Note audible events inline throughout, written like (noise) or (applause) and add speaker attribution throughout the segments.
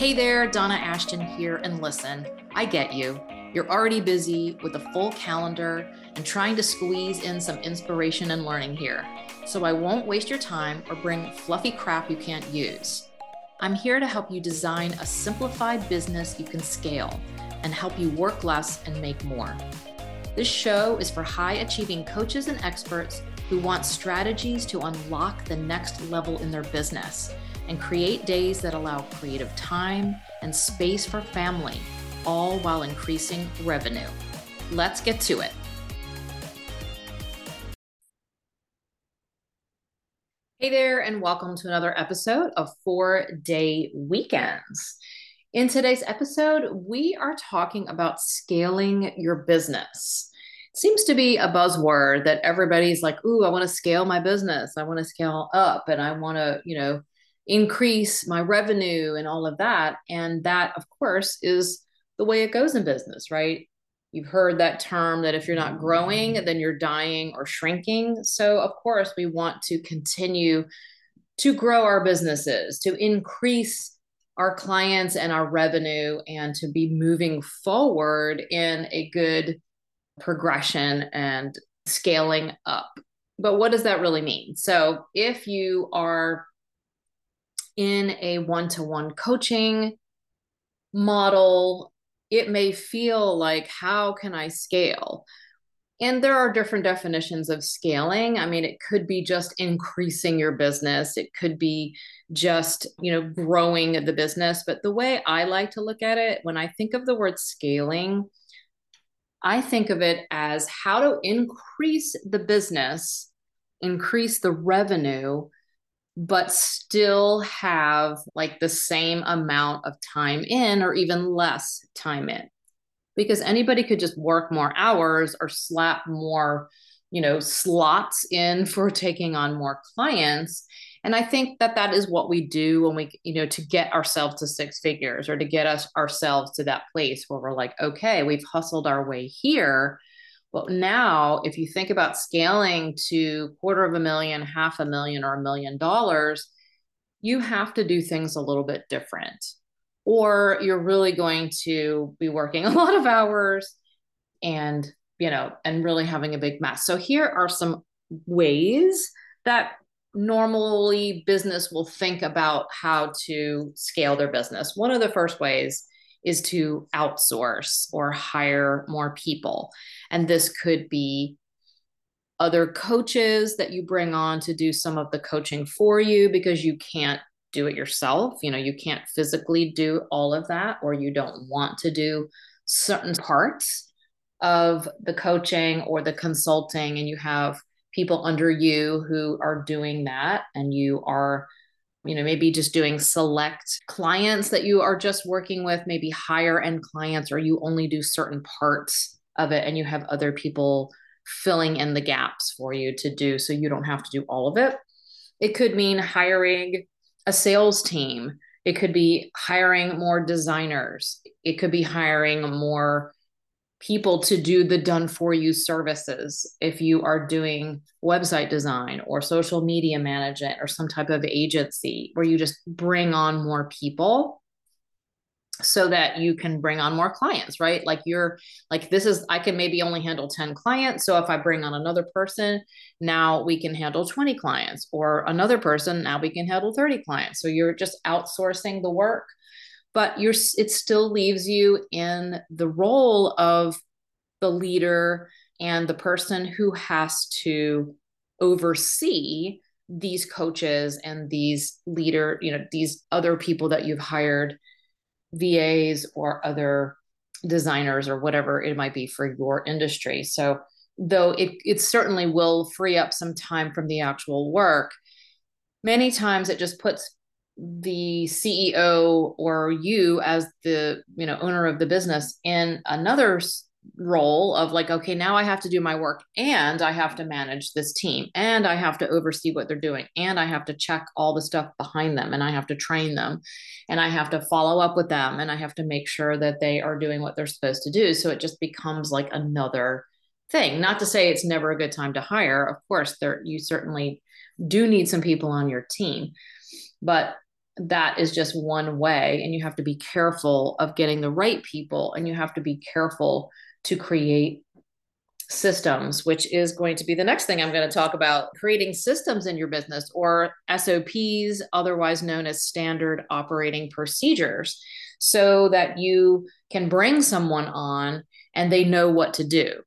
Speaker 1: Hey there, Donna Ashton here, and listen, I get you. You're already busy with a full calendar and trying to squeeze in some inspiration and learning here. So I won't waste your time or bring fluffy crap you can't use. I'm here to help you design a simplified business you can scale and help you work less and make more. This show is for high achieving coaches and experts who want strategies to unlock the next level in their business and create days that allow creative time and space for family, all while increasing revenue. Let's get to it. Hey there, and welcome to another episode of Four Day Weekends. In today's episode, we are talking about scaling your business. It seems to be a buzzword that everybody's like, "Ooh, I want to scale my business. I want to scale up and I want to, you know, increase my revenue and all of that. And that, of course, is the way it goes in business, right? You've heard that term that if you're not growing, then you're dying or shrinking. So, of course, we want to continue to grow our businesses, to increase our clients and our revenue, and to be moving forward in a good progression and scaling up. But what does that really mean? So, if you are in a one to one coaching model, it may feel like, how can I scale? And there are different definitions of scaling. I mean, it could be just increasing your business. It could be just, you know, growing the business. But the way I like to look at it, when I think of the word scaling, I think of it as how to increase the business, increase the revenue but still have like the same amount of time in or even less time in. Because anybody could just work more hours or slap more you know slots in (laughs) for taking on more clients. And i think that that is what we do when we you know to get ourselves to six figures or to get us ourselves to that place where we're like okay we've hustled our way here well, now if you think about scaling to quarter of a million, half a million, or a million dollars, you have to do things a little bit different. Or you're really going to be working (laughs) a lot of hours and, you know, and really having a big mess. So here are some ways that normally business will think about how to scale their business. One of the first ways is to outsource or hire more people. And this could be other coaches that you bring on to do some of the coaching for you because you can't do it yourself. You know, you can't physically do all of that, or you don't want to do certain parts of the coaching or the consulting, and you have people under you who are doing that, and you are you know maybe just doing select clients that you are just working with maybe higher end clients or you only do certain parts of it and you have other people filling in the gaps for you to do so you don't have to do all of it. It could mean hiring a sales team. It could be hiring more designers. It could be hiring more people to do the done for you services if you are doing website design or social media management or some type of agency where you just bring on more people so that you can bring on more clients right? Like you're like this is i can maybe only handle 10 clients. So if i bring on another person now we can handle 20 clients or another person now we can handle 30 clients. So you're just outsourcing the work but you're it still leaves you in the role of the leader and the person who has to oversee these coaches and these leader you know these other people that you've hired vas or other designers or whatever it might be for your industry. So though it, it certainly will free up some time from the actual work many times it just puts the CEO or you as the you know owner of the business in another role of like okay now I have to do my work and I have to manage this team and I have to oversee what they're doing and I have to check all the stuff behind them and I have to train them and I have to follow up with them and I have to make sure that they are doing what they're supposed to do. So it just becomes like another thing. Not to say it's never a good time to hire. Of course there you certainly do need some people on your team. But that is just one way and you have to be careful of getting the right people and you have to be careful to create systems which is going to be the next thing i'm going to talk about creating systems in your business or sops otherwise known as standard operating procedures so that you can bring someone on and they know what to do.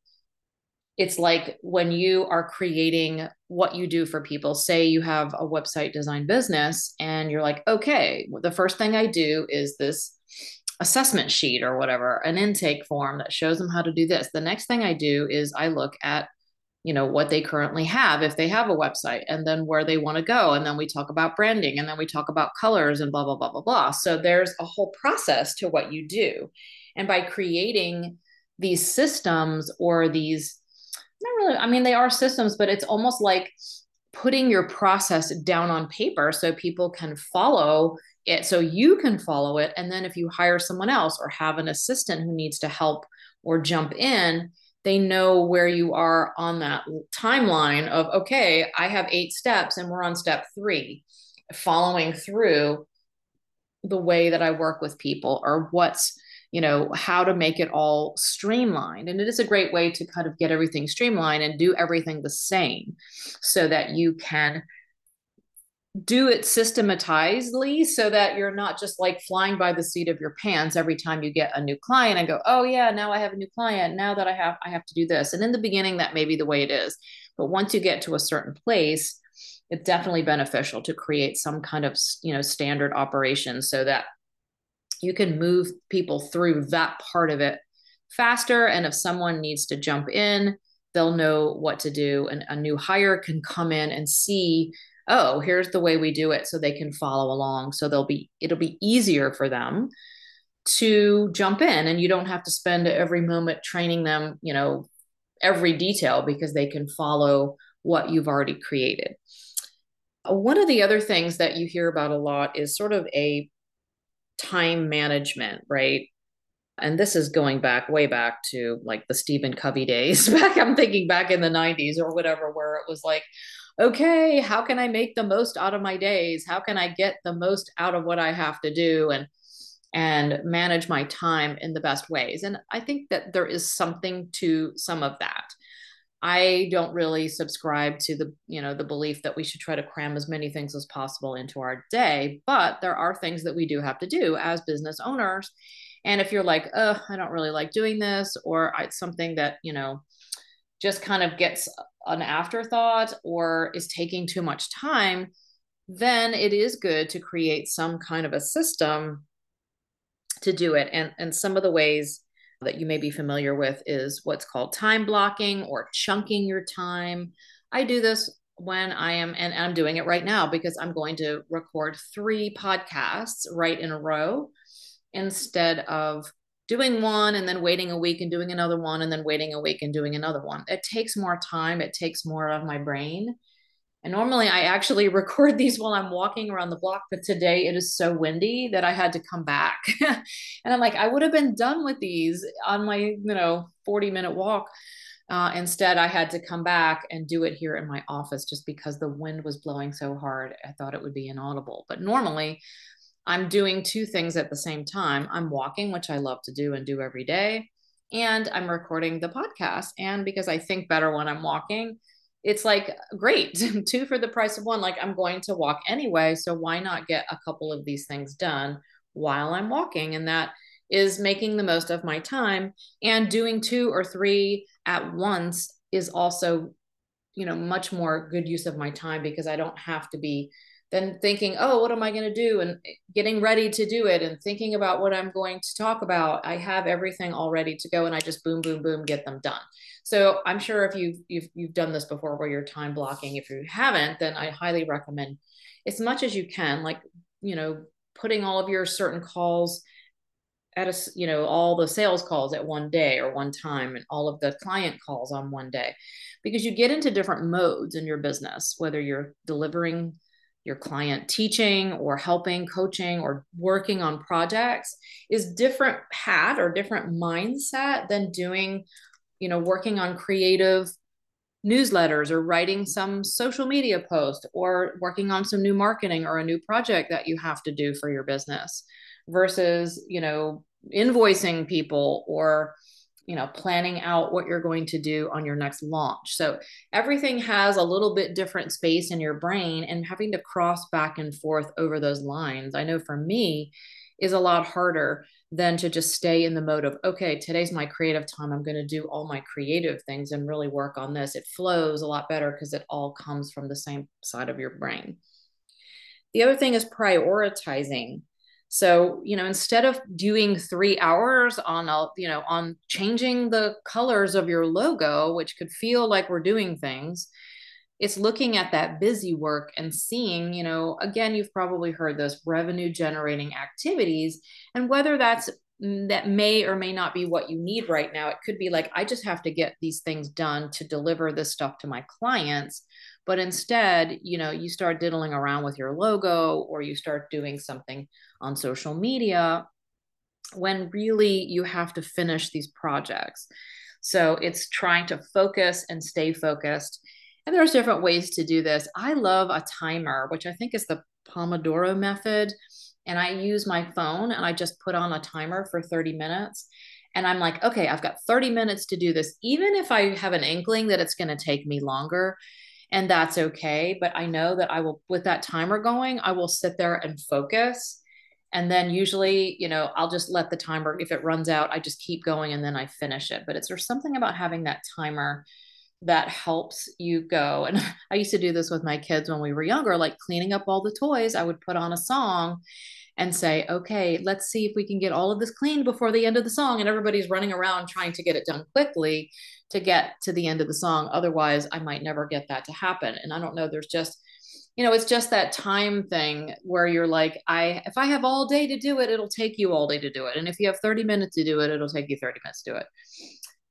Speaker 1: It's like when you are creating what you do for people. Say you have a website design business and you're like okay the first thing i do is this assessment sheet or whatever an intake form that shows them how to do this. The next thing i do is i look at you know what they currently have if they have a website and then where they want to go and then we talk about branding and then we talk about colors and blah blah blah blah blah. So there's a whole process to what you do. And by creating these systems or these not really i mean they are systems but it's almost like putting your process down on paper so people can follow it so you can follow it. And then if you hire someone else or have an assistant who needs to help or jump in they know where you are on that timeline of okay i have eight steps and we're on step 3 following through the way that i work with people or what's you know how to make it all streamlined. And it is a great way to kind of get everything streamlined and do everything the same so that you can do it systematizedly so that you're not just like flying by the seat of your pants every time you get a new client and go oh yeah now i have a new client. Now that i have i have to do this. And in the beginning that may be the way it is. But once you get to a certain place it's definitely beneficial to create some kind of you know standard operation so that you can move people through that part of it faster. And if someone needs to jump in, they'll know what to do. And a new hire can come in and see, oh, here's the way we do it. So they can follow along. So they'll be, it'll be easier for them to jump in. And you don't have to spend every moment training them, you know, every detail because they can follow what you've already created. One of the other things that you hear about a lot is sort of a time management, right? And this is going back way back to like the Stephen Covey days. (laughs) back, I'm thinking back in the 90s or whatever, where it was like, okay, how can I make the most out of my days? How can I get the most out of what I have to do and and manage my time in the best ways? And I think that there is something to some of that. I don't really subscribe to the, you know, the belief that we should try to cram as many things as possible into our day, but there are things that we do have to do as business owners. And if you're like, oh, I don't really like doing this, or it's something that, you know, just kind of gets an afterthought or is taking too much time, then it is good to create some kind of a system to do it. And, and some of the ways that you may be familiar with is what's called time blocking or chunking your time. I do this when I am, and I'm doing it right now because I'm going to record three podcasts right in a row instead of doing one and then waiting a week and doing another one and then waiting a week and doing another one. It takes more time, it takes more of my brain. And normally I actually (laughs) record these while I'm walking around the block, but today it is so windy that I had to come back. (laughs) and I'm like, I would have been done with these on my, you know, 40 minute walk. Uh, instead, I had to come back and do it here in my office just because the wind was blowing so hard. I thought it would be inaudible. But normally, I'm doing two things at the same time. I'm walking, which I love to do and do every day, and I'm recording the podcast. And because I think better when I'm walking, it's like great (laughs) two for the price of one like i'm going to walk anyway so why not get a couple of these things done while i'm walking? And that is making the most of my time and doing two or three at once is also you know much more good use of my time because i don't have to be then thinking oh what am i going to do? and eh, getting ready to do it and thinking about what i'm going to talk about i have everything all ready to go and i just boom boom boom get them done. So I'm sure if you've, you've, you've done this before where you're time blocking, if you haven't, then I highly recommend as much as you can, like, you know, putting all of your certain calls at a, you know, all the sales calls at one day or one time and all of the client calls on one day, because you get into different modes in your business, whether you're delivering your client teaching or helping coaching or working on projects is different hat or different mindset than doing you know working on creative newsletters or writing some social media post or working on some new marketing or a new project that you have to do for your business versus, you know, invoicing people or you know planning out what you're going to do on your next launch. So everything has a little bit different space in your brain and having to cross back and forth over those lines i know for me is a lot harder than to just stay in the mode of okay today's my creative time. I'm going to do all my creative things and really work on this. It flows a lot better because it all comes from the same side of your brain. The other thing is prioritizing so, you know, instead of doing three hours on a, you know, on changing the colors of your logo, which could feel like we're doing things, it's looking at that busy work and seeing, you know, again, you've probably heard this revenue generating activities and whether that's mm, that may or may not be what you need right now. It could be like, I just have to get these things done to deliver this stuff to my clients. But instead, you know, you start diddling around with your logo or you start doing something on social media when really you have to finish these projects. So it's trying to focus and stay focused. And there's different ways to do this. I love a timer, which I think is the Pomodoro method. And I use my phone and I just put on a timer for 30 minutes. And I'm like, okay, I've got 30 minutes to do this, even if I have an inkling that it's going to take me longer. And that's okay. But I know that I will, with that timer going, I will sit there and focus and then usually you know i'll just let the timer if it runs out i just keep going and then i finish it but it's there's something about having that timer that helps you go. And (laughs) i used to do this with my kids when we were younger like cleaning up all the toys i would put on a song and say okay let's see if we can get all of this cleaned before the end of the song and everybody's running around trying to get it done quickly to get to the end of the song otherwise i might never get that to happen. And i don't know there's just you know it's just that time thing where you're like i if i have all day to do it it'll take you all day to do it. And if you have 30 minutes to do it it'll take you 30 minutes to do it.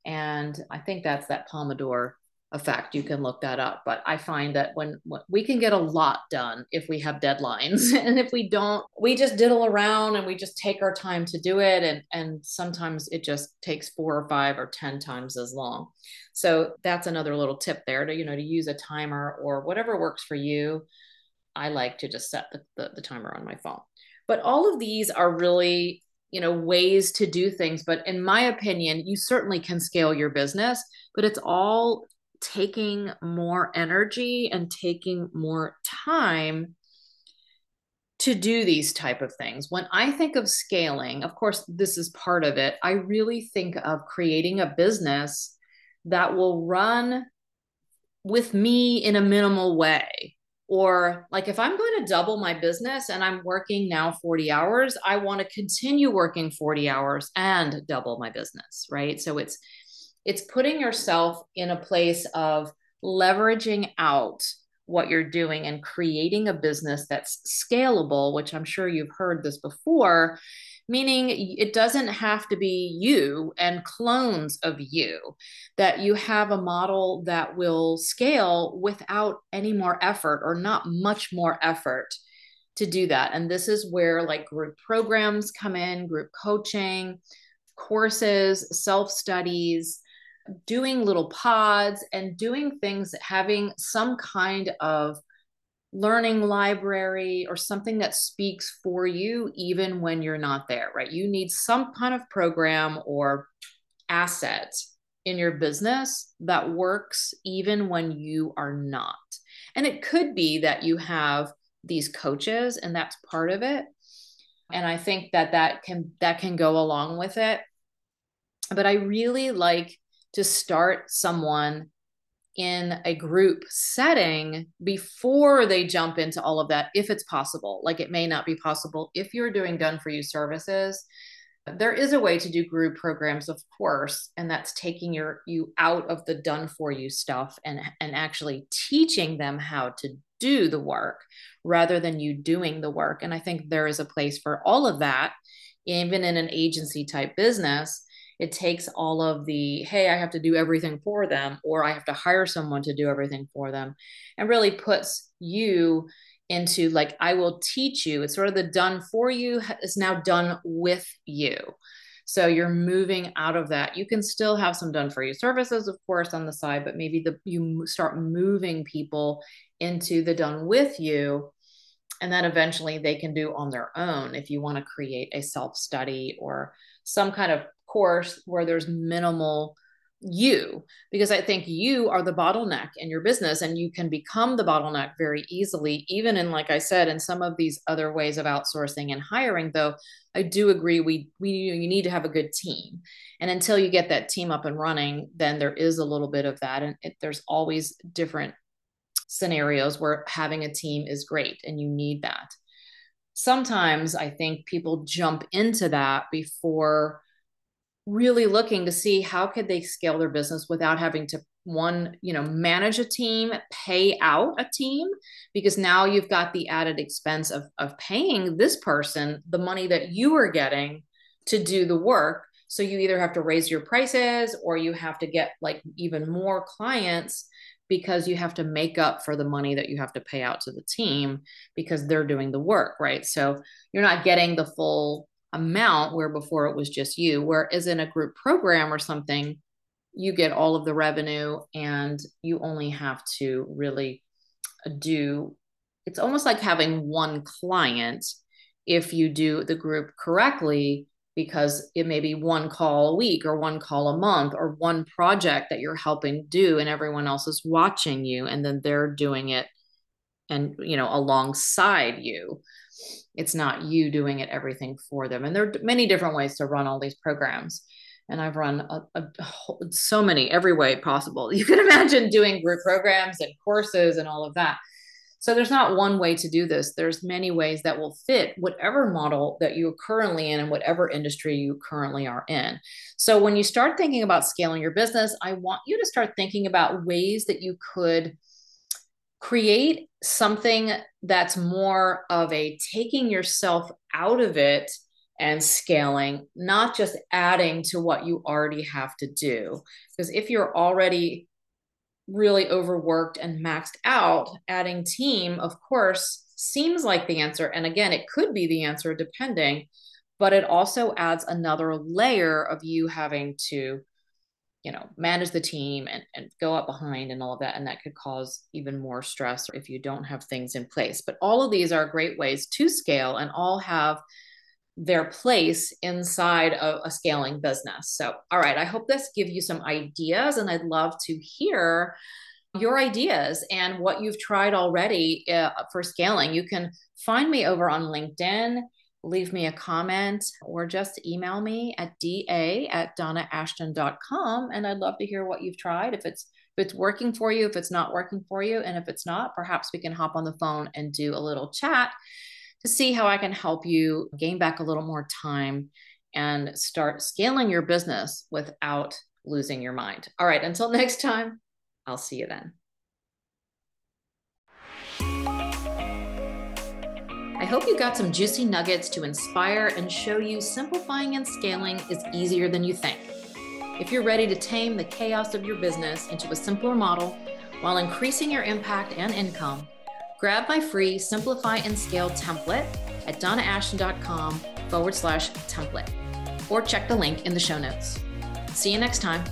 Speaker 1: And i think that's that pomodoro effect you can look that up. But i find that when, when we can get a lot done if we have deadlines. (laughs) And if we don't we just diddle around and we just take our time to do it. And and sometimes it just takes four or five or ten times as long. So that's another little tip there to you know to use a timer or whatever works for you. I like to just set the, the, the timer on my phone. But all of these are really you know ways to do things. But in my opinion you certainly can scale your business but it's all taking more energy and taking more time to do these type of things. When i think of scaling of course this is part of it i really think of creating a business that will run with me in a minimal way. Or like if i'm going to double my business and i'm working now 40 hours i want to continue working 40 hours and double my business right? So it's it's putting yourself in a place of leveraging out what you're doing and creating a business that's scalable, which I'm sure you've heard this before, meaning it doesn't have to be you and clones of you, that you have a model that will scale without any more effort or not much more effort to do that. And this is where like group programs come in, group coaching, courses, self studies doing little pods and doing things, having some kind of learning library or something that speaks for you, even when you're not there, right? You need some kind of program or asset in your business that works even when you are not. And it could be that you have these coaches and that's part of it. And I think that that can that can go along with it. But I really like to start someone in a group setting before they jump into all of that if it's possible. Like it may not be possible if you're doing done for you services. There is a way to do group programs of course and that's taking your you out of the done for you stuff and and actually teaching them how to do the work rather than you doing the work. And i think there is a place for all of that even in an agency type business it takes all of the hey i have to do everything for them or i have to hire someone to do everything for them and really puts you into like i will teach you it's sort of the done for you is now done with you So you're moving out of that. You can still have some done for you services, of course, on the side, but maybe the you start moving people into the done with you and then eventually they can do on their own if you want to create a self study or some kind of course where there's minimal you because i think you are the bottleneck in your business and you can become the bottleneck very easily even in like i said in some of these other ways of outsourcing and hiring though i do agree we we you need to have a good team and until you get that team up and running then there is a little bit of that and it, there's always different scenarios where having a team is great and you need that. Sometimes I think people jump into that before really looking to see how could they scale their business without having to one you know manage a team pay out a team because now you've got the added expense of of paying this person the money that you are getting to do the work so you either have to raise your prices or you have to get like even more clients because you have to make up for the money that you have to pay out to the team because they're doing the work, right? So you're not getting the full amount where before it was just you. Whereas in a group program or something, you get all of the revenue and you only have to really uh, do it's almost like having one client if you do the group correctly because it may be one call a week or one call a month or one project that you're helping do and everyone else is watching you and then they're doing it and you know alongside you it's not you doing it everything for them and there are many different ways to run all these programs and i've run a, a, so many every way possible (laughs) you can imagine doing group programs and courses and all of that so there's not one way to do this. There's many ways that will fit whatever model that you're currently in and whatever industry you currently are in. So when you start thinking about scaling your business, I want you to start thinking about ways that you could create something that's more of a taking yourself out of it and scaling, not just adding to what you already have to do. Because if you're already really overworked and maxed out, adding team, of course, seems like the answer. And again, it could be the answer depending, but it also adds another layer of you having to, you know, manage the team and, and go up behind and all of that. And that could cause even more stress if you don't have things in place. But all of these are great ways to scale and all have their place inside of a scaling business. So, all right, I hope this gives you some ideas, and I'd love to hear your ideas and what you've tried already uh, for scaling. You can find me over on LinkedIn, leave me a comment, or just email me at da at donnaashton.com. And I'd love to hear what you've tried. If it's if it's working for you, if it's not working for you, and if it's not, perhaps we can hop on the phone and do a little chat to see how I can help you gain back a little more time and start scaling your business without losing your mind. All right, until (laughs) next time, I'll see you then. Hope you got some juicy nuggets to inspire and show you simplifying and scaling is easier than you think. If you're ready to tame the chaos of your business into a simpler model while increasing your impact and income, Grab my free Simplify and Scale template at donnaashton.com forward slash template, or check the link in the show notes. See you next time.